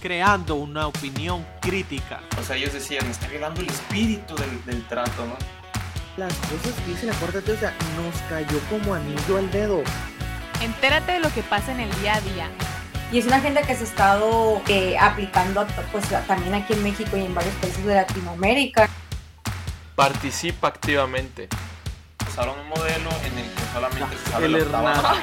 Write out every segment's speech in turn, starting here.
creando una opinión crítica. O sea, ellos decían, está violando el espíritu del, del trato, ¿no? Las cosas que dice la Corte, o sea, nos cayó como anillo al dedo. Entérate de lo que pasa en el día a día. Y es una agenda que se ha estado eh, aplicando pues, también aquí en México y en varios países de Latinoamérica. Participa activamente. Usaron un modelo en el que solamente se sabe El Hernán. octava.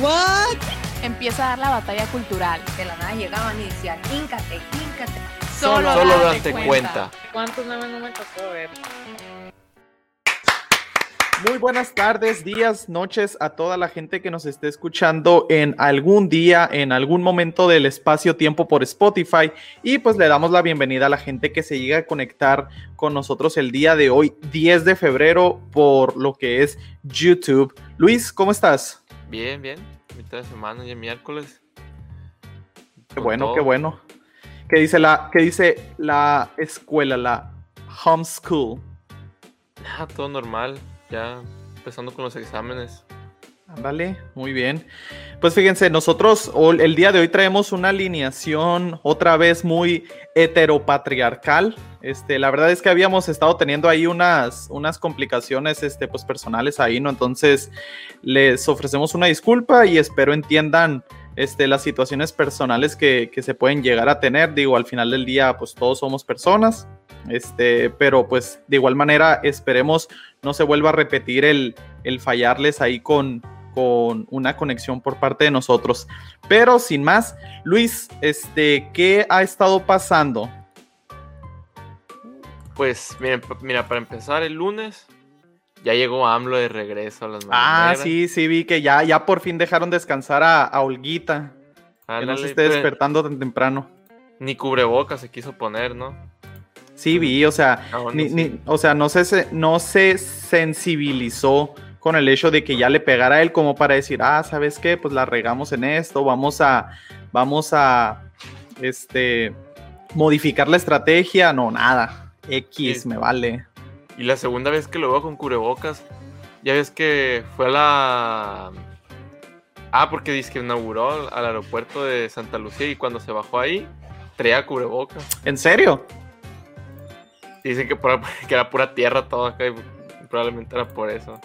¿What? Empieza a dar la batalla cultural. De la nada llegaban y decían, híncate, híncate. Solo, Solo date date cuenta. ¿Cuántos memes no me tocó ver? Muy buenas tardes, días, noches a toda la gente que nos esté escuchando en algún día, en algún momento del espacio-tiempo por Spotify. Y pues le damos la bienvenida a la gente que se llega a conectar con nosotros el día de hoy, 10 de febrero, por lo que es YouTube. Luis, ¿cómo estás? Bien, bien. Mitad de semana, ya miércoles. Qué bueno, todo. qué bueno. ¿Qué dice la, qué dice la escuela, la homeschool? Ah, todo normal. Ya empezando con los exámenes. Ándale, muy bien. Pues fíjense, nosotros el día de hoy traemos una alineación otra vez muy heteropatriarcal. Este, la verdad es que habíamos estado teniendo ahí unas, unas complicaciones este, pues, personales ahí, ¿no? Entonces les ofrecemos una disculpa y espero entiendan este, las situaciones personales que, que se pueden llegar a tener. Digo, al final del día, pues todos somos personas. Este, pero pues de igual manera esperemos no se vuelva a repetir el, el fallarles ahí con, con una conexión por parte de nosotros. Pero sin más, Luis, este, ¿qué ha estado pasando? Pues, mira, mira, para empezar, el lunes ya llegó AMLO de regreso a las Ah, mañaneras. sí, sí, vi que ya, ya por fin dejaron descansar a, a Olguita, que no se esté pero despertando tan temprano. Ni cubrebocas se quiso poner, ¿no? Sí, vi, o sea, Ah, bueno, ni- sí. ni- o sea, no se- no se sensibilizó con el hecho de que ya le pegara a él como para decir, ah, ¿sabes qué? Pues la regamos en esto, vamos a, vamos a, este, modificar la estrategia. No, nada. X, Sí. me vale. Y la segunda vez que lo veo con cubrebocas, ya ves que fue a la... Ah, porque dice que inauguró al aeropuerto de Santa Lucía y cuando se bajó ahí, traía cubrebocas. ¿En serio? Dicen que, por- que era pura tierra todo acá y probablemente era por eso.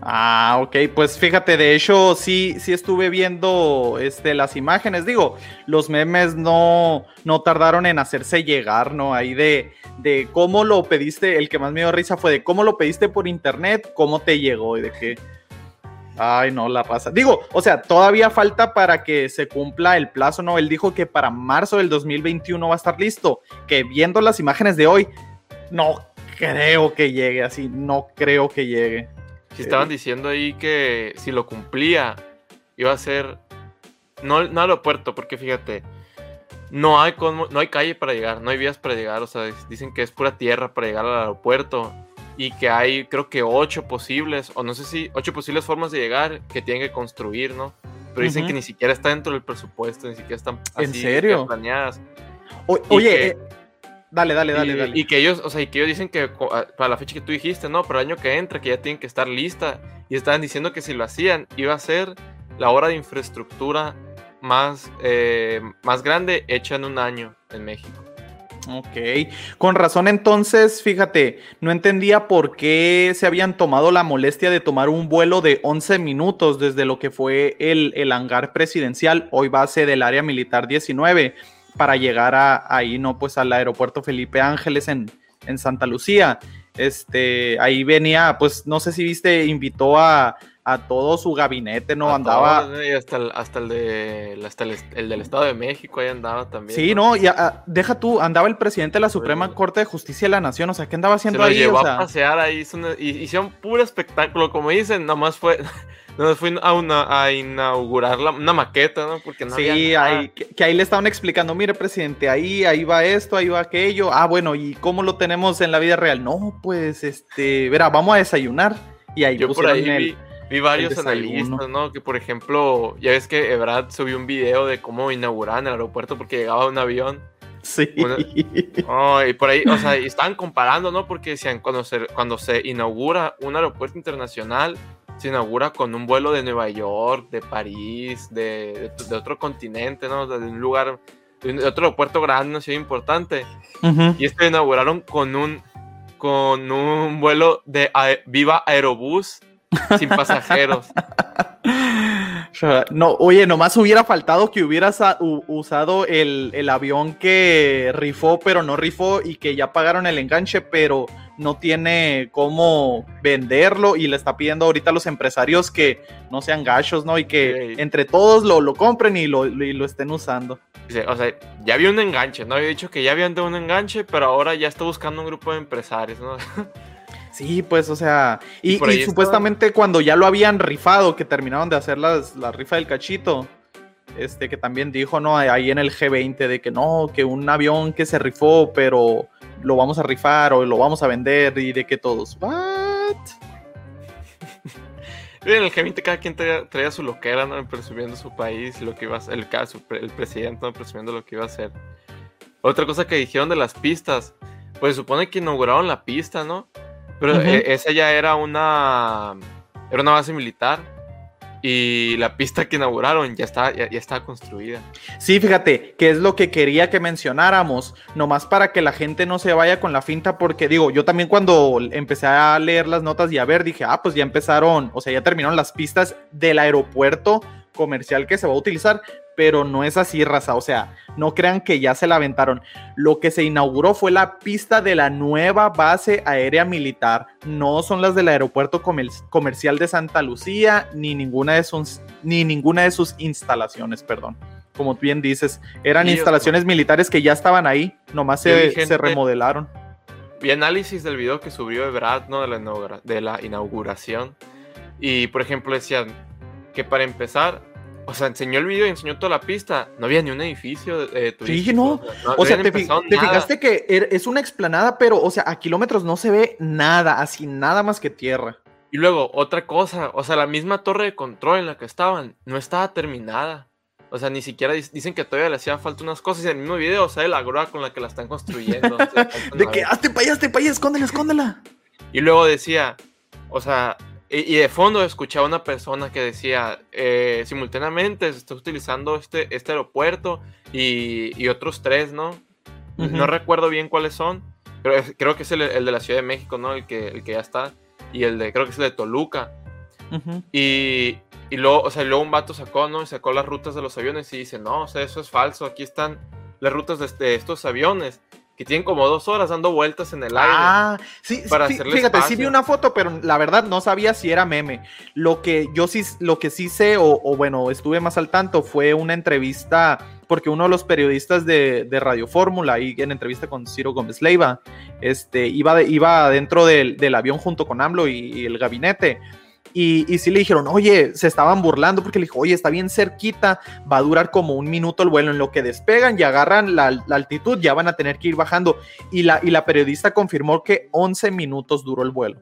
Ah, ok, pues fíjate, de hecho sí, sí estuve viendo este, las imágenes, digo, los memes no, no tardaron en hacerse llegar, ¿no? Ahí de, de cómo lo pediste, el que más me dio risa fue de cómo lo pediste por internet, cómo te llegó y de que... Ay, no, la raza. Digo, o sea, todavía falta para que se cumpla el plazo, ¿no? Él dijo que para marzo del 2021 va a estar listo, que viendo las imágenes de hoy, no creo que llegue así, no creo que llegue. Si estaban diciendo ahí que si lo cumplía, iba a ser. No, no aeropuerto, porque fíjate, no hay, cómo- no hay calle para llegar, no hay vías para llegar. O sea, dicen que es pura tierra para llegar al aeropuerto. Y que hay, creo que ocho posibles, o no sé si, ocho posibles formas de llegar que tienen que construir, ¿no? Pero dicen que ni siquiera está dentro del presupuesto, ni siquiera están ¿En así serio? planeadas. O- oye, que- eh, dale, dale, dale, y, dale. y que ellos, o sea, y que ellos dicen que co- a- para la fecha que tú dijiste, no, para el año que entra, que ya tienen que estar lista. Y estaban diciendo que si lo hacían, iba a ser la obra de infraestructura más, eh, más grande hecha en un año en México. Ok, con razón entonces, fíjate, no entendía por qué se habían tomado la molestia de tomar un vuelo de 11 minutos desde lo que fue el, el hangar presidencial, hoy base del área militar 19, para llegar a, ahí, ¿no? Pues al aeropuerto Felipe Ángeles en, en Santa Lucía. Este, ahí venía, pues no sé si viste, invitó a, a todo su gabinete, ¿no? A Andaba... todos, y hasta el, hasta el de hasta el, el del Estado de México ahí andaba también. Sí, no, y a- deja tú, andaba el presidente de la Suprema. Corte de Justicia de la Nación, o sea, ¿qué andaba Se haciendo lo ahí? llevó O sea, a pasear ahí, hizo una- y- hicieron puro espectáculo, como dicen, nomás fue, nomás fue a, una- a inaugurar la- una maqueta, ¿no? Porque no sí, había ahí, que, que ahí le estaban explicando, mire, presidente, ahí, ahí va esto, ahí va aquello. Ah, bueno, ¿y cómo lo tenemos en la vida real? No, pues, este, verá, vamos a desayunar. Y ahí Yo por ahí el- vi, vi varios analistas, ¿no? Que por ejemplo, ya ves que Ebrard subió un video de cómo inauguraban el aeropuerto porque llegaba un avión. Sí. Una- Oh, y por ahí, o sea, y estaban comparando, ¿no? Porque decían, cuando se, cuando se inaugura un aeropuerto internacional, se inaugura con un vuelo de Nueva York, de París, de, de- de otro continente, ¿no? De un lugar, de, otro aeropuerto grande, una ciudad importante. Y este lo inauguraron con un, con un vuelo de Viva Aerobús sin pasajeros. No, oye, nomás hubiera faltado que hubieras usado el, el avión que rifó, pero no rifó y que ya pagaron el enganche, pero no tiene cómo venderlo y le está pidiendo ahorita a los empresarios que no sean gachos, ¿no? Y que Sí. entre todos lo, lo compren y lo, y lo estén usando. O sea, ya había un enganche, ¿no? Había dicho que ya habían de un enganche, pero ahora ya está buscando un grupo de empresarios, ¿no? Sí, pues, o sea, y, Y por y ahí estaba- supuestamente cuando ya lo habían rifado, que terminaron de hacer las, la rifa del cachito, este que también dijo, ¿no? Ahí en el G20 de que no, que un avión que se rifó, pero lo vamos a rifar o lo vamos a vender y de que todos, ¿what? En el G20 cada quien traía, traía su loquera, ¿no? Presumiendo su país, lo que iba a hacer, el, caso, el presidente, ¿no? Presumiendo lo que iba a hacer. Otra cosa que dijeron de las pistas, pues supone que inauguraron la pista, ¿no? Pero eh, esa ya era una, era una base militar y la pista que inauguraron ya estaba, ya, ya estaba construida. Sí, fíjate, que es lo que quería que mencionáramos, nomás para que la gente no se vaya con la finta, porque digo, yo también cuando empecé a leer las notas y a ver, dije, ah, pues ya empezaron, o sea, ya terminaron las pistas del aeropuerto comercial que se va a utilizar, pero no es así, raza, o sea, no crean que ya se la aventaron. Lo que se inauguró fue la pista de la nueva base aérea militar, no son las del aeropuerto comer- comercial de Santa Lucía, ni ninguna de sus, ni ninguna de sus instalaciones, perdón como bien dices, eran instalaciones militares que ya estaban ahí, nomás se, gente- se remodelaron. Vi análisis del video que subió Ebrad, ¿no? De la, inaugura- de la inauguración. Y, por ejemplo, decían que para empezar, o sea, enseñó el video y enseñó toda la pista. No había ni un edificio eh, turístico. no. no O sea, te, fi- te fijaste que er- es una explanada, pero, o sea, a kilómetros no se ve nada, así nada más que tierra. Y luego, otra cosa, o sea, la misma torre de control en la que estaban no estaba terminada. O sea, ni siquiera dic- dicen que todavía le hacía falta unas cosas. Y en el mismo video sale la grúa con la que la están construyendo. O De que, hazte para allá, hazte para allá, escóndela, escóndela. Y luego decía, o sea, y, y de fondo escuchaba una persona que decía, eh, simultáneamente se está utilizando este, este aeropuerto y, y otros tres, ¿no? Ujú. No recuerdo bien cuáles son, pero es- creo que es el, el de la Ciudad de México, ¿no? El que, el que ya está. Y el de, creo que es el de Toluca. Ujú. Y, y luego, o sea, luego un vato sacó, ¿no? Y sacó las rutas de los aviones y dice, no, o sea, eso es falso, aquí están las rutas de, este- de estos aviones que tienen como dos horas dando vueltas en el aire. Ah, sí, para fíjate, sí vi una foto, pero la verdad no sabía si era meme. Lo que yo sí, lo que sí sé, o, o bueno, estuve más al tanto, fue una entrevista, porque uno de los periodistas de, de Radio Fórmula, ahí en entrevista con Ciro Gómez Leiva, este, iba, de- iba dentro del, del avión junto con AMLO y, y el gabinete. Y, y sí le dijeron, oye, se estaban burlando porque le dijo, oye, está bien cerquita, va a durar como un minuto el vuelo. En lo que despegan y agarran la, la altitud, ya van a tener que ir bajando. Y la, y la periodista confirmó que 11 minutos duró el vuelo.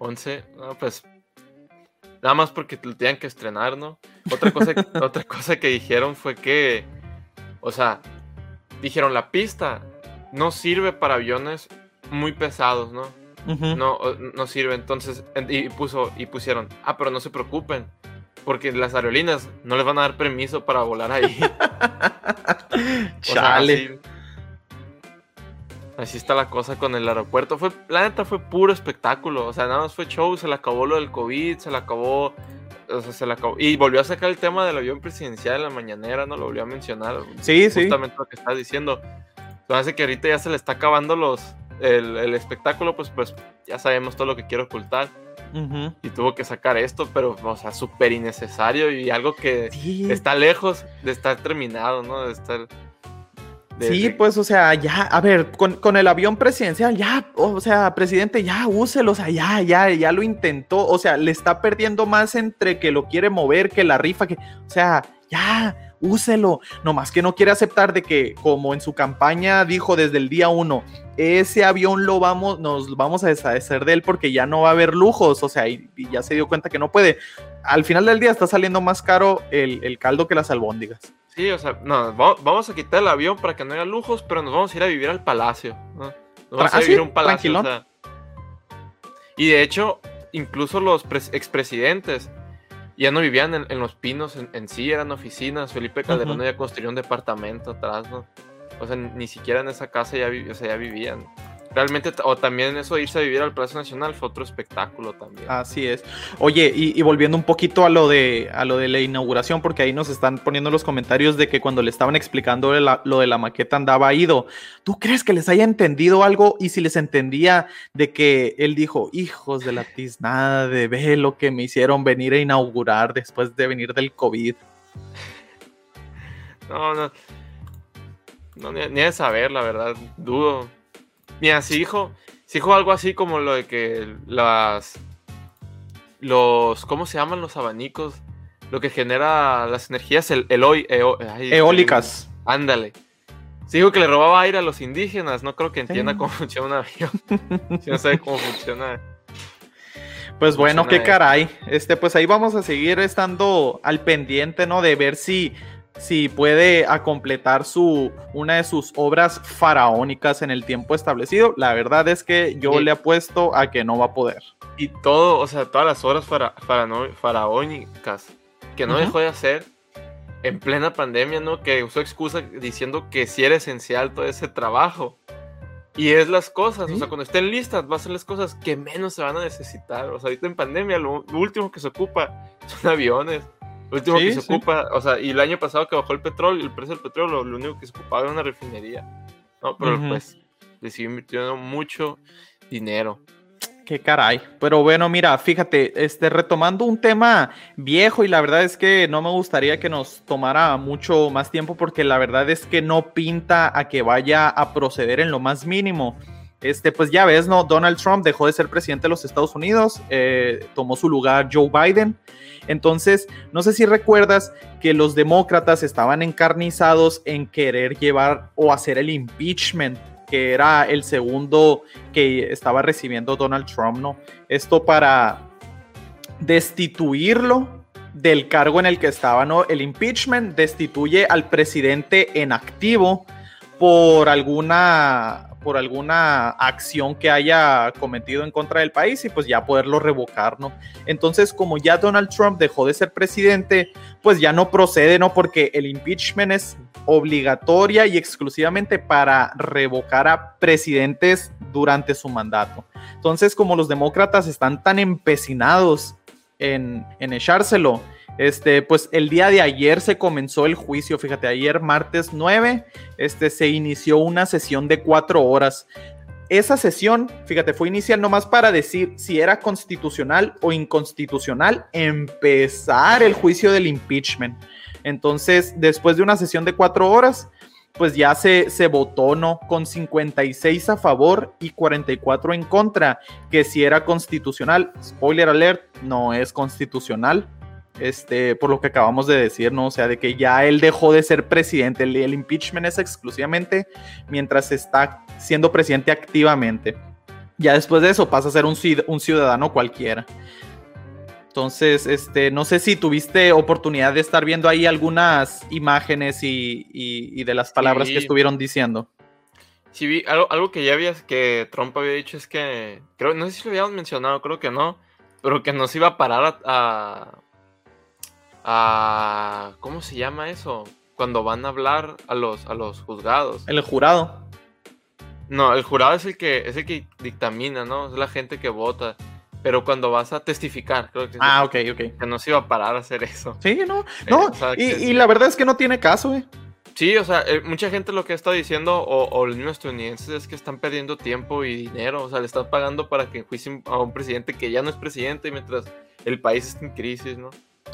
11, no, pues nada más porque lo tenían que estrenar, ¿no? Otra cosa, otra cosa que dijeron fue que, o sea, dijeron la pista no sirve para aviones muy pesados, ¿no? No, no sirve. Entonces, en- y puso y pusieron, ah, pero no se preocupen, porque las aerolíneas no les van a dar permiso para volar ahí. O sea, Chale. así, así está la cosa con el aeropuerto. Fue, la neta fue puro espectáculo. O sea, nada más fue show, se le acabó lo del COVID, se le acabó. O sea, se le acabó. Y volvió a sacar el tema del avión presidencial en la mañanera, ¿no? Lo volvió a mencionar. Sí, sí. Justamente lo que estás diciendo. Hace que ahorita ya se le está acabando los. El, el espectáculo, pues, pues ya sabemos todo lo que quiere ocultar. Y tuvo que sacar esto, pero, o sea, súper innecesario y algo que Sí. está lejos de estar terminado, ¿no? De estar. de- Sí, de- pues, o sea, ya, a ver, con, con el avión presidencial, ya, o sea, presidente, ya, úselo, o sea, ya, ya, ya lo intentó, o sea, le está perdiendo más entre que lo quiere mover, que la rifa, que, o sea, ya, úselo, nomás que no quiere aceptar de que, como en su campaña dijo desde el día uno, ese avión lo vamos, nos vamos a deshacer de él porque ya no va a haber lujos, o sea, y, y ya se dio cuenta que no puede. Al final del día está saliendo más caro el, el caldo que las albóndigas. Sí, o sea, no, va- vamos a quitar el avión para que no haya lujos, pero nos vamos a ir a vivir al palacio. ¿no? Nos vamos Ah, a vivir sí, a un palacio. o sea. Y de hecho, incluso los pres- expresidentes ya no vivían en, en los pinos en, en sí, eran oficinas. Felipe Calderón ya construyó un departamento atrás, ¿no? O sea, ni siquiera en esa casa ya, vi- o sea, ya vivían. Realmente, o también eso de irse a vivir al Palacio Nacional fue otro espectáculo también. Así es. Oye, y, y volviendo un poquito a lo de a lo de la inauguración, porque ahí nos están poniendo los comentarios de que cuando le estaban explicando la- lo de la maqueta andaba ido. ¿Tú crees que les haya entendido algo? Y si les entendía de que él dijo, hijos de la tiznada de ve lo que me hicieron venir a inaugurar después de venir del COVID. No, no. No, ni, ni de saber, la verdad, dudo. Mira, si dijo, si dijo algo así como lo de que las. Los. ¿Cómo se llaman los abanicos? Lo que genera las energías, el, el Eólicas. Ándale. Si dijo que le robaba aire a los indígenas, no creo que entienda Sí. cómo funciona un avión. si no sabe cómo funciona. Pues bueno, qué caray. Este, pues ahí vamos a seguir estando al pendiente, ¿no? De ver si, si puede a completar su, una de sus obras faraónicas en el tiempo establecido. La verdad es que yo Sí. le apuesto a que no va a poder. Y todo, o sea, todas las horas fara- farano- faraónicas que no dejó de hacer en plena pandemia, ¿no? Que usó excusa diciendo que sí era esencial todo ese trabajo. Y es las cosas, o Sí. sea, cuando estén listas, va a ser las cosas que menos se van a necesitar. O sea, ahorita en pandemia, lo último que se ocupa son aviones. Último Sí, que se sí. ocupa, o sea, y el año pasado que bajó el petróleo, el precio del petróleo, lo único que se ocupaba era una refinería. No, pero Ujú. pues le siguió invirtiendo mucho dinero. Qué caray. Pero bueno, mira, fíjate, este, retomando un tema viejo y la verdad es que no me gustaría que nos tomara mucho más tiempo porque la verdad es que no pinta a que vaya a proceder en lo más mínimo. Este, pues ya ves, ¿no? Donald Trump dejó de ser presidente de los Estados Unidos, eh, tomó su lugar Joe Biden. Entonces, no sé si recuerdas que los demócratas estaban encarnizados en querer llevar o hacer el impeachment, que era el segundo que estaba recibiendo Donald Trump, ¿no? Esto para destituirlo del cargo en el que estaba, ¿no? El impeachment destituye al presidente en activo por alguna por alguna acción que haya cometido en contra del país y pues ya poderlo revocar, ¿no? Entonces, como ya Donald Trump dejó de ser presidente, pues ya no procede, ¿no? Porque el impeachment es obligatoria y exclusivamente para revocar a presidentes durante su mandato. Entonces, como los demócratas están tan empecinados en, en echárselo, este, pues el día de ayer se comenzó el juicio, fíjate, ayer martes 9, este, se inició una sesión de cuatro horas. Esa sesión, fíjate, fue inicial nomás para decir si era constitucional o inconstitucional empezar el juicio del impeachment. Entonces, después de una sesión de cuatro horas, pues ya se, se votó, ¿no? Con 56 a favor y 44 en contra, que si era constitucional. Spoiler alert, no es constitucional. Este, por lo que acabamos de decir, ¿no? O sea, de que ya él dejó de ser presidente. El, el impeachment es exclusivamente mientras está siendo presidente activamente. Ya después de eso pasa a ser un, ciud- un ciudadano cualquiera. Entonces, este, no sé si tuviste oportunidad de estar viendo ahí algunas imágenes y, y- y de las palabras Sí. que estuvieron diciendo. Sí, vi algo, algo que ya habías, que Trump había dicho es que, creo, no sé si lo habíamos mencionado, creo que no, pero que nos iba a parar a, a, a- ¿cómo se llama eso? Cuando van a hablar a los, a los juzgados. El jurado. No, el jurado es el que, es el que dictamina, ¿no? Es la gente que vota. Pero cuando vas a testificar, creo que, Ah, ok, ok. que nos iba a parar a hacer eso. Sí, no, Eh, no. o sea, y, que- y la verdad es que no tiene caso, eh. Sí, o sea, eh, mucha gente lo que está diciendo, o, o los mismos estadounidenses, es que están perdiendo tiempo y dinero. O sea, le están pagando para que enjuicien a un presidente que ya no es presidente mientras el país está en crisis, ¿no?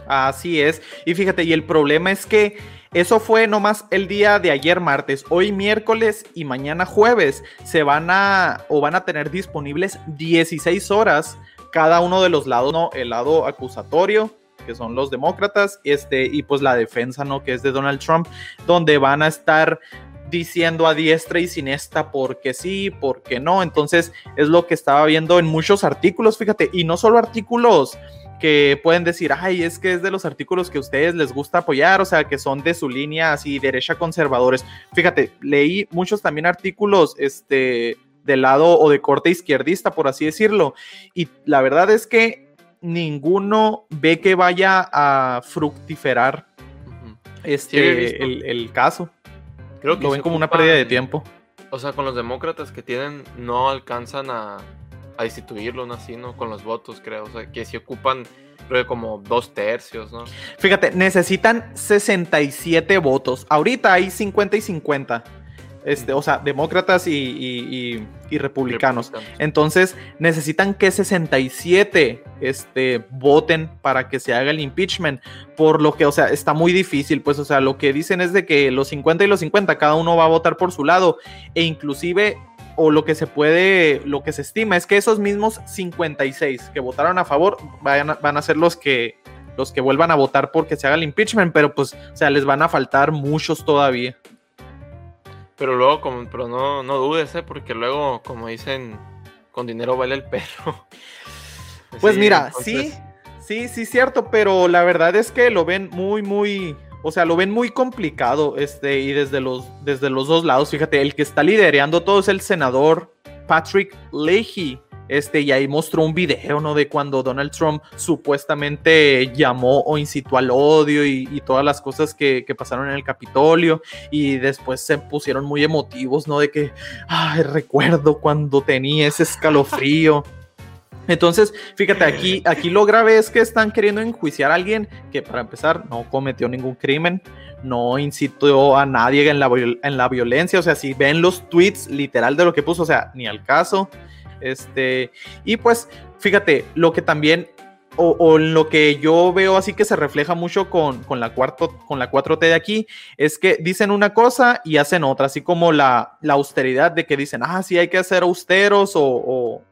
Así es. Y fíjate, y el problema es que eso fue nomás el día de ayer martes. Hoy miércoles y mañana jueves se van a o van a tener disponibles 16 horas cada uno de los lados, ¿no? El lado acusatorio, que son los demócratas, este, y pues la defensa, ¿no? Que es de Donald Trump, donde van a estar diciendo a diestra y siniestra porque sí, porque no. Entonces es lo que estaba viendo en muchos artículos, fíjate, y no solo artículos que pueden decir, ay, es que es de los artículos que a ustedes les gusta apoyar, o sea, que son de su línea así derecha conservadores. Fíjate, leí muchos también artículos, este, del lado o de corte izquierdista, por así decirlo. Y la verdad es que ninguno ve que vaya a fructiferar este, Sí, el, el caso. Creo que Lo ven como una pérdida de tiempo. O sea, con los demócratas que tienen, no alcanzan a, a destituirlo, ¿no? Así, ¿no? Con los votos, creo. O sea, que si ocupan, creo que como dos tercios, ¿no? Fíjate, necesitan 67 votos. Ahorita hay 50 y 50. Este, o sea, demócratas y, y- y- y republicanos. Republicanos. Entonces, necesitan que 67 este, voten para que se haga el impeachment. Por lo que, o sea, está muy difícil. Pues, o sea, lo que dicen es de que los 50 y los 50, cada uno va a votar por su lado. E inclusive, o lo que se puede, lo que se estima es que esos mismos 56 que votaron a favor vayan a- van a ser los que los que vuelvan a votar porque se haga el impeachment, pero pues, o sea, les van a faltar muchos todavía. Pero luego, como, pero no, no dudes, ¿eh? Porque luego, como dicen, con dinero vale el perro. Pues Sí, mira, entonces, sí, sí, sí, cierto, pero la verdad es que lo ven muy, muy, o sea, lo ven muy complicado, este, y desde los, desde los dos lados, fíjate, el que está liderando todo es el senador Patrick Leahy, este, y ahí mostró un video, ¿no? De cuando Donald Trump supuestamente llamó o incitó al odio y, todas las cosas que, que pasaron en el Capitolio, y después se pusieron muy emotivos, ¿no? De que, ay, recuerdo cuando tenía ese escalofrío. Entonces, fíjate, aquí, aquí lo grave es que están queriendo enjuiciar a alguien que, para empezar, no cometió ningún crimen, no incitó a nadie en la, en la violencia. O sea, si ven los tweets literal de lo que puso, o sea, ni al caso. Este, y pues, fíjate, lo que también, o, o lo que yo veo así que se refleja mucho con, con, la, cuarto, con la 4T de aquí, es que dicen una cosa y hacen otra, así como la, la austeridad de que dicen, ah, sí, hay que ser austeros o- o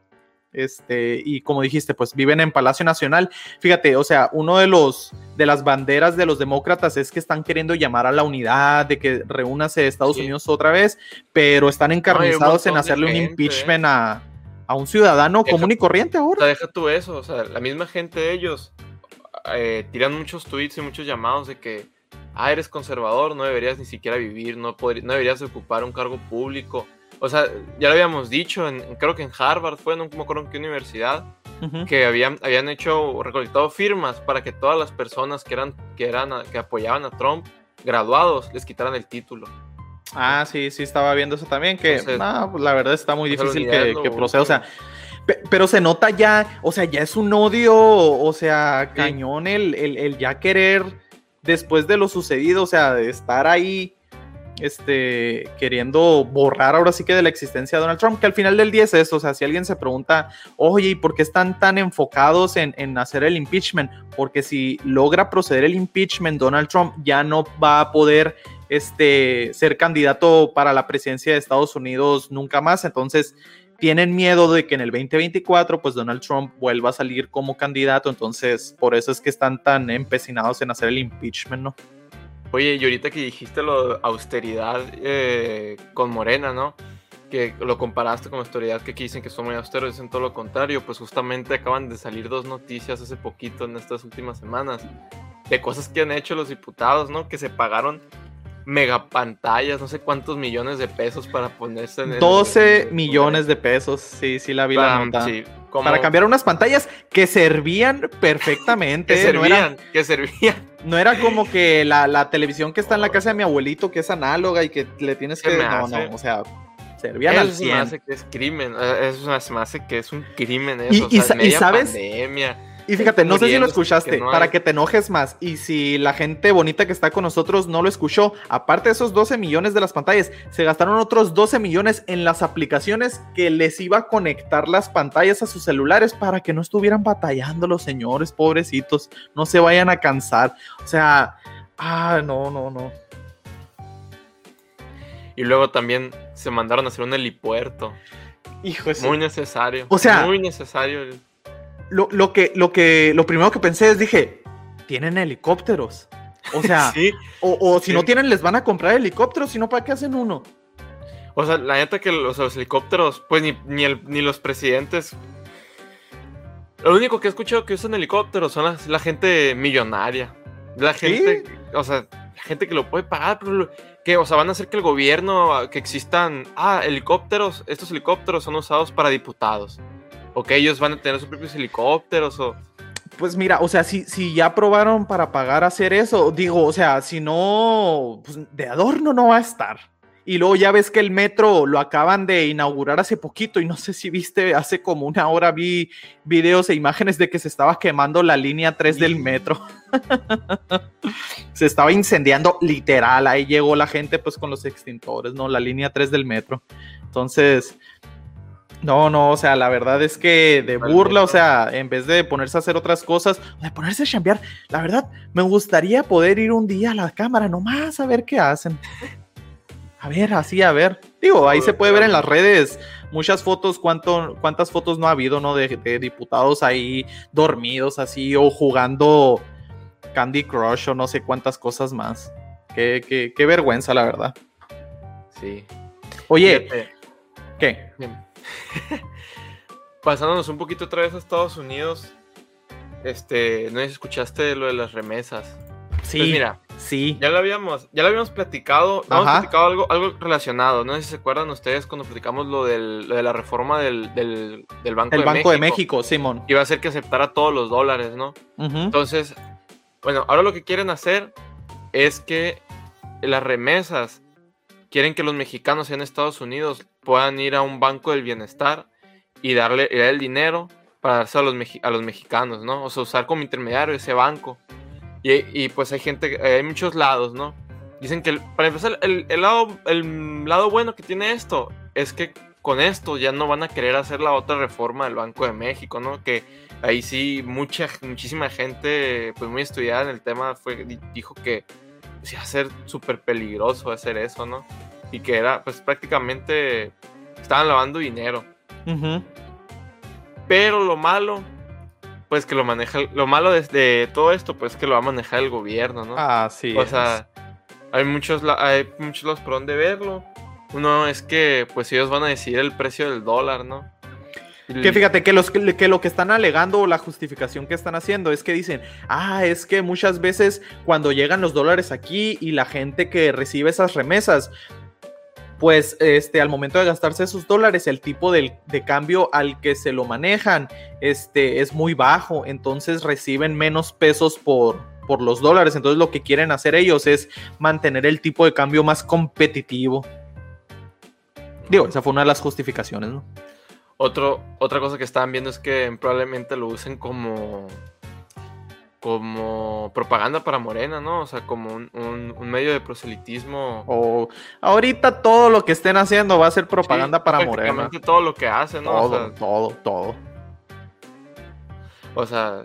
este, y como dijiste, pues viven en Palacio Nacional. Fíjate, o sea, uno de los de las banderas de los demócratas es que están queriendo llamar a la unidad, de que reúnase Estados Sí. Unidos otra vez, pero están encarnizados en hacerle un impeachment a, a un ciudadano Deja- común y corriente ahora. deja tú eso, o sea, la misma gente de ellos eh, tiran muchos tweets y muchos llamados de que, ah, eres conservador, no deberías ni siquiera vivir, no, no deberías ocupar un cargo público. O sea, ya lo habíamos dicho, en- creo que en Harvard fue, no me acuerdo en qué universidad, que habían, habían hecho, recolectado firmas para que todas las personas que eran, que eran, que apoyaban a Trump, graduados, les quitaran el título. Ah, sí, sí, estaba viendo eso también, que Entonces, no, pues, la verdad está muy la difícil que, proceda. O sea, Pero se nota ya, o sea, ya es un odio, o sea, Sí. cañón el, el- el ya querer, después de lo sucedido, o sea, de estar ahí, este, queriendo borrar ahora sí que de la existencia de Donald Trump, que al final del día es eso, o sea, si alguien se pregunta, oye, ¿y por qué están tan enfocados en, en hacer el impeachment? Porque si logra proceder el impeachment, Donald Trump ya no va a poder este, ser candidato para la presidencia de Estados Unidos nunca más. Entonces, tienen miedo de que en el 2024, pues Donald Trump vuelva a salir como candidato. Entonces, por eso es que están tan empecinados en hacer el impeachment, ¿no? Oye, y ahorita que dijiste lo de austeridad eh, con Morena, ¿no? Que lo comparaste con austeridad, que aquí dicen que son muy austeros, dicen todo lo contrario. Pues justamente acaban de salir dos noticias hace poquito en estas últimas semanas de cosas que han hecho los diputados, ¿no? Que se pagaron megapantallas, no sé cuántos millones de pesos para ponerse en el- 12 en el- millones de pesos, sí, sí la vi la para, nota. sí, como- Para cambiar unas pantallas que servían perfectamente. que ¿eh? No era- servían, que servían. No era como que la, la televisión que está en la casa de mi abuelito, que es análoga y que le tienes que. No, hace. no, o sea, servían al Eso se me 100. hace que es crimen. eh, Eso se me hace que es un crimen Y- eso. y o sea, y media sabes- pandemia. Y fíjate, no sé si lo escuchaste, que no para que te enojes más. Y si la gente bonita que está con nosotros no lo escuchó, aparte de esos 12 millones de las pantallas, se gastaron otros 12 millones en las aplicaciones que les iba a conectar las pantallas a sus celulares para que no estuvieran batallando los señores, pobrecitos, no se vayan a cansar. O sea, ah, no, no, no. Y luego también se mandaron a hacer un helipuerto. Hijo Muy necesario. O sea- muy necesario. el- lo, lo que, lo que, lo primero que pensé es, dije, tienen helicópteros. O sea, Sí. o, o si Sí. no tienen, les van a comprar helicópteros, si no, ¿para qué hacen uno? O sea, la neta que los, los helicópteros, pues ni, ni, el- ni los presidentes. Lo único que he escuchado que usan helicópteros son las- la, gente millonaria. La gente, o sea, la gente que lo puede pagar, pero que, o sea, van a hacer que el gobierno, que existan, ah, helicópteros, estos helicópteros son usados para diputados. O que ellos van a tener sus propios helicópteros o... Pues mira, o sea, si, si ya probaron para pagar hacer eso, digo, o sea, si no, pues de adorno no va a estar. Y luego ya ves que el metro lo acaban de inaugurar hace poquito y no sé si viste, hace como una hora vi videos e imágenes de que se estaba quemando la línea 3 del metro. se estaba incendiando literal, ahí llegó la gente pues con los extintores, ¿no? La línea 3 del metro. Entonces, no, no, o sea, la verdad es que de burla, o sea, en vez de ponerse a hacer otras cosas, de ponerse a chambear, la verdad, me gustaría poder ir un día a la cámara nomás a ver qué hacen. A ver, así, a ver. Digo, ahí se puede ver en las redes muchas fotos, cuánto, cuántas fotos no ha habido, ¿no? De, de diputados ahí dormidos así o jugando Candy Crush o no sé cuántas cosas más. Qué, qué, qué vergüenza, la verdad. Sí. Oye, Fíjate, ¿qué? bien. Pasándonos un poquito otra vez a Estados Unidos, este, no sé si escuchaste lo de las remesas. Sí, Pues mira, sí. Ya lo habíamos, ya lo habíamos platicado, habíamos platicado algo, algo relacionado. No sé si se acuerdan ustedes cuando platicamos lo, del- lo de la reforma del, del- del Banco, El de, Banco México, de México, Simón. Iba a ser que aceptara todos los dólares, ¿no? Entonces, bueno, ahora lo que quieren hacer es que las remesas quieren que los mexicanos en Estados Unidos puedan ir a un banco del bienestar y darle el dinero para darse a los, a los mexicanos, ¿no? O sea, usar como intermediario ese banco. Y, y, pues hay gente, hay muchos lados, ¿no? Dicen que, para empezar, el, el lado, el lado bueno que tiene esto es que con esto ya no van a querer hacer la otra reforma del Banco de México, ¿no? Que ahí sí mucha, muchísima gente, pues muy estudiada en el tema, fue, di- dijo que pues, iba a ser súper peligroso hacer eso, ¿no? Y que era, pues prácticamente estaban lavando dinero. Pero lo malo, pues que lo maneja, lo malo de, de todo esto, pues que lo va a manejar el gobierno, ¿no? Ah, sí. o sea, hay muchos, hay muchos lados por donde verlo. Uno es que, pues ellos van a decidir el precio del dólar, ¿no? Que fíjate que, los, que lo que están alegando o la justificación que están haciendo es que dicen, ah, es que muchas veces cuando llegan los dólares aquí y la gente que recibe esas remesas, pues este, al momento de gastarse esos dólares, el tipo del- de cambio al que se lo manejan este, es muy bajo, entonces reciben menos pesos por, por los dólares, entonces lo que quieren hacer ellos es mantener el tipo de cambio más competitivo. Digo, esa fue una de las justificaciones, ¿no? Otro, otra cosa que estaban viendo es que probablemente lo usen como como propaganda para Morena, ¿no? O sea, como un, un- un medio de proselitismo. O ahorita todo lo que estén haciendo va a ser propaganda Sí, para Morena. prácticamente todo lo que hacen, ¿no? O Todo, sea, todo, todo. O sea,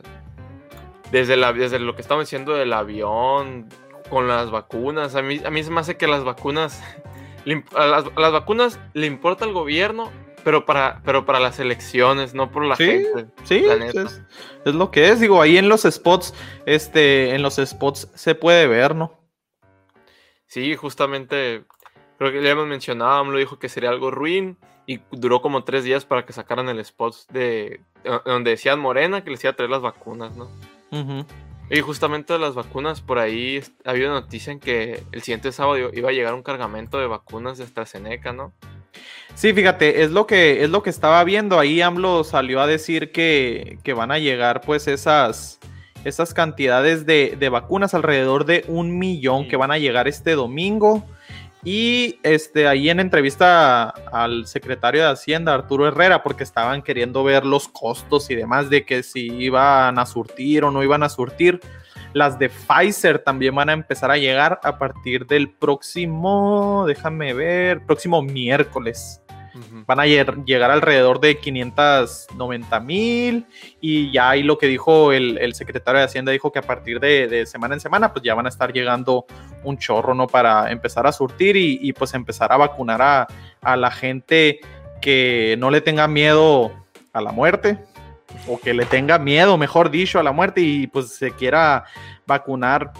desde, la, desde lo que estamos diciendo del avión, con las vacunas, a mí, a mí se me hace que las vacunas, a las, a las vacunas le importa al gobierno, pero para, pero para las elecciones, no por la Sí, gente. Sí, es, es lo que es. Digo, ahí en los spots, este, en los spots se puede ver, ¿no? Sí, justamente, creo que ya hemos mencionado, AMLO dijo que sería algo ruin y duró como tres días para que sacaran el spot de, de donde decían Morena que les iba a traer las vacunas, ¿no? Y justamente de las vacunas, por ahí había una noticia en que el siguiente sábado iba a llegar un cargamento de vacunas de AstraZeneca, ¿no? Sí, fíjate, es lo que es lo que estaba viendo. Ahí AMLO salió a decir que, que van a llegar, pues, esas, esas cantidades de, de vacunas, alrededor de un millón Sí. que van a llegar este domingo. Y este, ahí en entrevista al secretario de Hacienda, Arturo Herrera, porque estaban queriendo ver los costos y demás de que si iban a surtir o no iban a surtir. Las de Pfizer también van a empezar a llegar a partir del próximo, déjame ver, próximo miércoles. Van a lle- llegar alrededor de 590 mil y ya ahí lo que dijo el, el secretario de Hacienda dijo que a partir de, de semana en semana pues ya van a estar llegando un chorro, ¿no? Para empezar a surtir y, y, pues empezar a vacunar a, a la gente que no le tenga miedo a la muerte o que le tenga miedo, mejor dicho, a la muerte y pues se quiera vacunar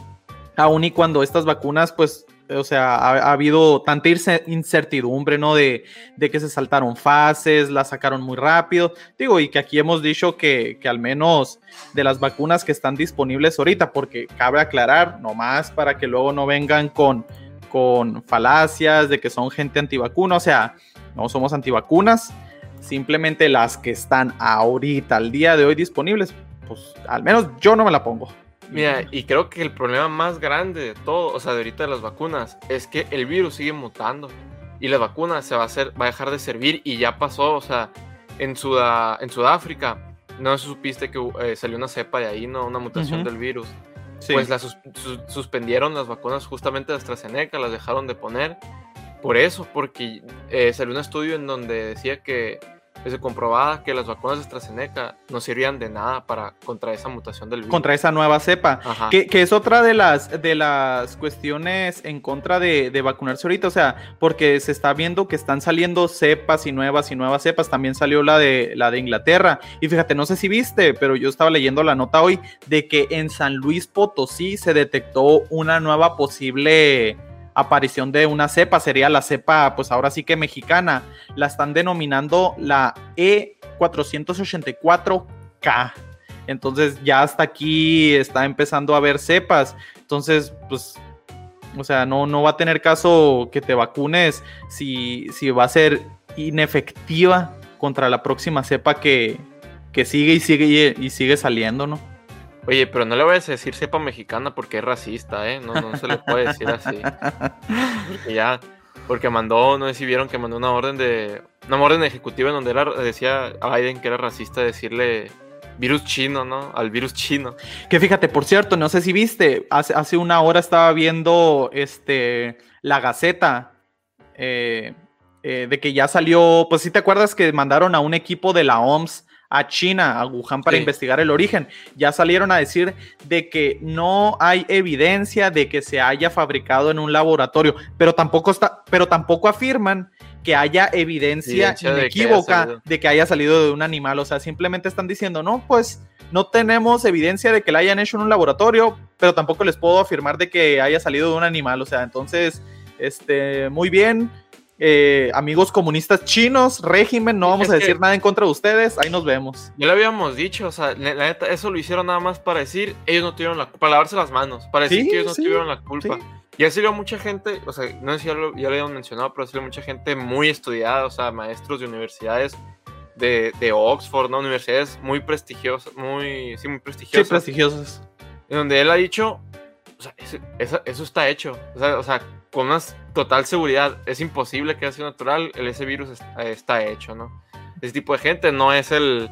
aún y cuando estas vacunas pues o sea, ha, ha habido tanta ince- incertidumbre, ¿no? De, de que se saltaron fases, la sacaron muy rápido. Digo, y que aquí hemos dicho que, que al menos de las vacunas que están disponibles ahorita, porque cabe aclarar, nomás para que luego no vengan con, con falacias, de que son gente antivacuna, o sea, no somos antivacunas, simplemente las que están ahorita, al día de hoy disponibles, pues al menos yo no me la pongo. Mira, y creo que el problema más grande de todo, o sea, de ahorita de las vacunas, es que el virus sigue mutando y la vacuna se va a hacer, va a dejar de servir y ya pasó, o sea, en, Sudáfrica, no supiste que eh, salió una cepa de ahí, ¿no? Una mutación del virus. Sí. Pues la sus- su- suspendieron las vacunas justamente de AstraZeneca, las dejaron de poner. Por eso, porque eh, salió un estudio en donde decía que se comprobaba que las vacunas de AstraZeneca no servían de nada para contra esa mutación del virus. contra esa nueva cepa. Que, que es otra de las, de las cuestiones en contra de, de vacunarse ahorita, o sea, porque se está viendo que están saliendo cepas y nuevas y nuevas cepas, también salió la de, la de Inglaterra, y fíjate, no sé si viste, pero yo estaba leyendo la nota hoy de que en San Luis Potosí se detectó una nueva posible aparición de una cepa, sería la cepa, pues ahora sí que mexicana, la están denominando la E E484K. Entonces ya hasta aquí está empezando a haber cepas. Entonces, pues, o sea, no, no va a tener caso que te vacunes si, si va a ser inefectiva contra la próxima cepa que, que sigue y sigue y, y sigue saliendo, ¿no? Oye, pero no le vayas a decir cepa mexicana porque es racista, ¿eh? No, no se le puede decir así. Porque ya, porque mandó, no sé si vieron que mandó una orden de, una orden ejecutiva en donde era, decía a Biden que era racista decirle virus chino, ¿no? Al virus chino. Que fíjate, por cierto, no sé si viste, hace, hace una hora estaba viendo este, la Gaceta eh, eh, de que ya salió, pues si te acuerdas que mandaron a un equipo de la OMS a China, a Wuhan, para Sí. investigar el origen. Ya salieron a decir de que no hay evidencia de que se haya fabricado en un laboratorio, pero tampoco está, pero tampoco afirman que haya evidencia Evidencia de que inequívoca de que haya salido de un animal. O sea, simplemente están diciendo, no, pues no tenemos evidencia de que la hayan hecho en un laboratorio, pero tampoco les puedo afirmar de que haya salido de un animal. O sea, entonces, este, muy bien. Eh, amigos comunistas chinos, régimen, no vamos Es a decir nada en contra de ustedes, ahí nos vemos. Ya lo habíamos dicho, o sea, la, la neta, eso lo hicieron nada más para decir, ellos no tuvieron la culpa, para lavarse las manos, para decir Sí, que ellos no tuvieron la culpa. sí. Ya salió mucha gente, o sea, no sé si ya lo, ya lo habíamos mencionado, pero salió mucha gente muy estudiada, o sea, maestros de universidades de, de Oxford, ¿no? Universidades muy prestigiosas, muy, sí, muy Sí, prestigiosas. en donde él ha dicho, o sea, eso, eso- eso está hecho, o sea, o sea, con una total seguridad, es imposible que sea natural, el- ese virus es- está hecho, ¿no? Ese tipo de gente no es el,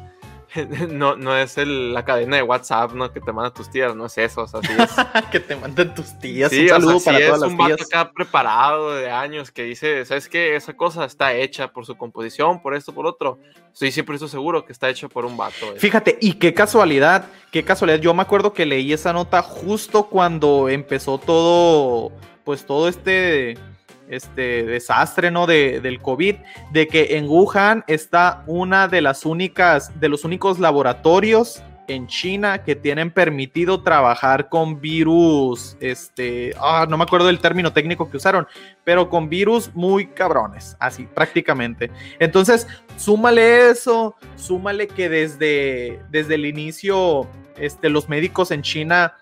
no, no es el, la cadena de WhatsApp, ¿no? Que te manda tus tías, no es eso, o sea, sí es, que te manden tus tías. sí, un o sea, saludo sí para es todas las un vato tías. acá preparado de años que dice, ¿sabes qué? Esa cosa está hecha por su composición, por esto, por otro. Estoy siempre estoy seguro que está hecho por un vato. eh. Fíjate, y qué casualidad, qué casualidad. Yo me acuerdo que leí esa nota justo cuando empezó todo, pues todo este, este desastre, ¿no? De, del COVID, de que en Wuhan está una de las únicas, de los únicos laboratorios en China que tienen permitido trabajar con virus, este, ah, no me acuerdo del término técnico que usaron, pero con virus muy cabrones, así prácticamente. Entonces, súmale eso, súmale que desde, desde el inicio este, los médicos en China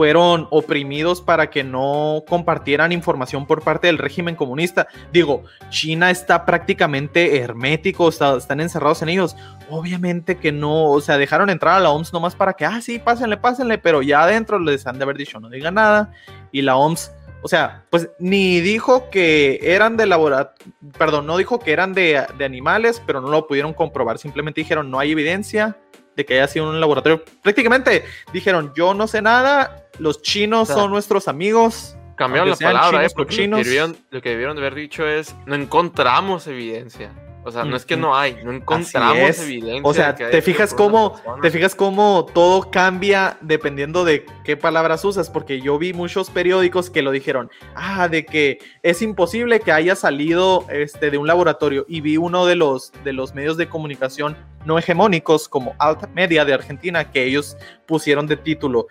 fueron oprimidos para que no compartieran información por parte del régimen comunista. Digo, China está prácticamente hermético, está- están encerrados en ellos. Obviamente que no, o sea, dejaron entrar a la OMS nomás para que, ah, sí, pásenle, pásenle, pero ya adentro les han de haber dicho, no digan nada. Y la OMS, o sea, pues ni dijo que eran de laboratorio, perdón, no dijo que eran de, de animales, pero no lo pudieron comprobar. Simplemente dijeron, no hay evidencia de que haya sido un laboratorio. Prácticamente dijeron, yo no sé nada, los chinos O sea, son nuestros amigos. Cambiaron la palabra, chinos ¿eh? por Porque lo chinos. que, debieron, lo que debieron de haber dicho es, no encontramos evidencia. O sea, no es que no hay, no encontramos evidencia. O sea, de que haya te fijas cómo, persona. te fijas cómo todo cambia dependiendo de qué palabras usas, porque yo vi muchos periódicos que lo dijeron, ah, de que es imposible que haya salido este, de un laboratorio y vi uno de los, de los medios de comunicación no hegemónicos como Alta Media de Argentina que ellos pusieron de título.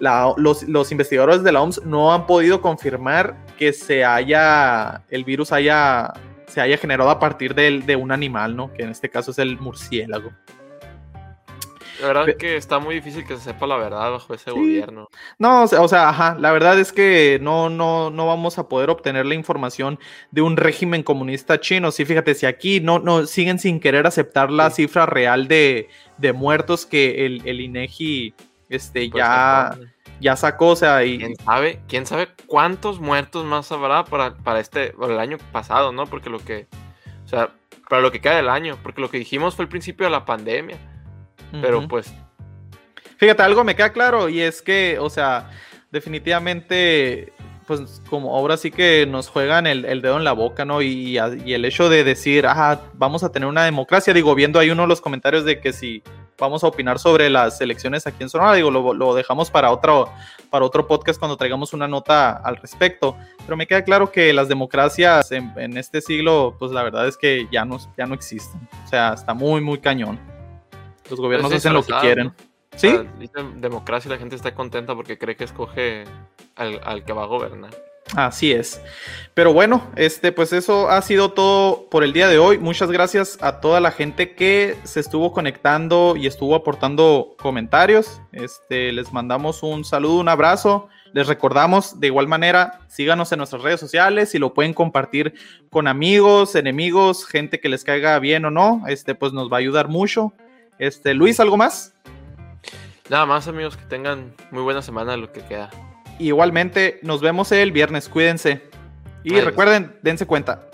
La- los, los investigadores de la OMS no han podido confirmar que se haya, el virus haya, se haya generado a partir del- de un animal, ¿no? Que en este caso es el murciélago. La verdad Pe- que está muy difícil que se sepa la verdad bajo ese gobierno. No, o sea, o sea, ajá, la verdad es que no, no, no vamos a poder obtener la información de un régimen comunista chino. Sí, fíjate, si aquí no, no siguen sin querer aceptar la Sí. cifra real de, de muertos que el, el INEGI este, Pues, ya, ya sacó, o sea, y, ¿Quién sabe? ¿Quién sabe cuántos muertos más habrá para, para este, para el año pasado, no? Porque lo que, o sea, para lo que queda del año, porque lo que dijimos fue el principio de la pandemia, pero Ujú. pues Fíjate, algo me queda claro y es que, o sea, definitivamente, pues como ahora sí que nos juegan el, el dedo en la boca, ¿no? Y, y el hecho de decir, ah, vamos a tener una democracia, digo, viendo ahí uno de los comentarios de que si vamos a opinar sobre las elecciones aquí en Sonora, digo, lo, lo dejamos para otro, para otro podcast cuando traigamos una nota al respecto, pero me queda claro que las democracias en, en este siglo, pues la verdad es que ya no, ya no existen, o sea, está muy, muy cañón. Los gobiernos Pues sí, hacen lo que quieren. ¿Sí? o sea, dicen democracia y la gente está contenta porque cree que escoge al, al que va a gobernar. Así es. Pero bueno, este, pues eso ha sido todo por el día de hoy. Muchas gracias a toda la gente que se estuvo conectando y estuvo aportando comentarios. Este, les mandamos un saludo, un abrazo. Les recordamos de igual manera, síganos en nuestras redes sociales y lo pueden compartir con amigos, enemigos, gente que les caiga bien o no. Este, pues nos va a ayudar mucho. Este, Luis, ¿algo más? Nada más, amigos, que tengan muy buena semana lo que queda. Igualmente, nos vemos el viernes. Cuídense. Y Adiós. recuerden, dense cuenta.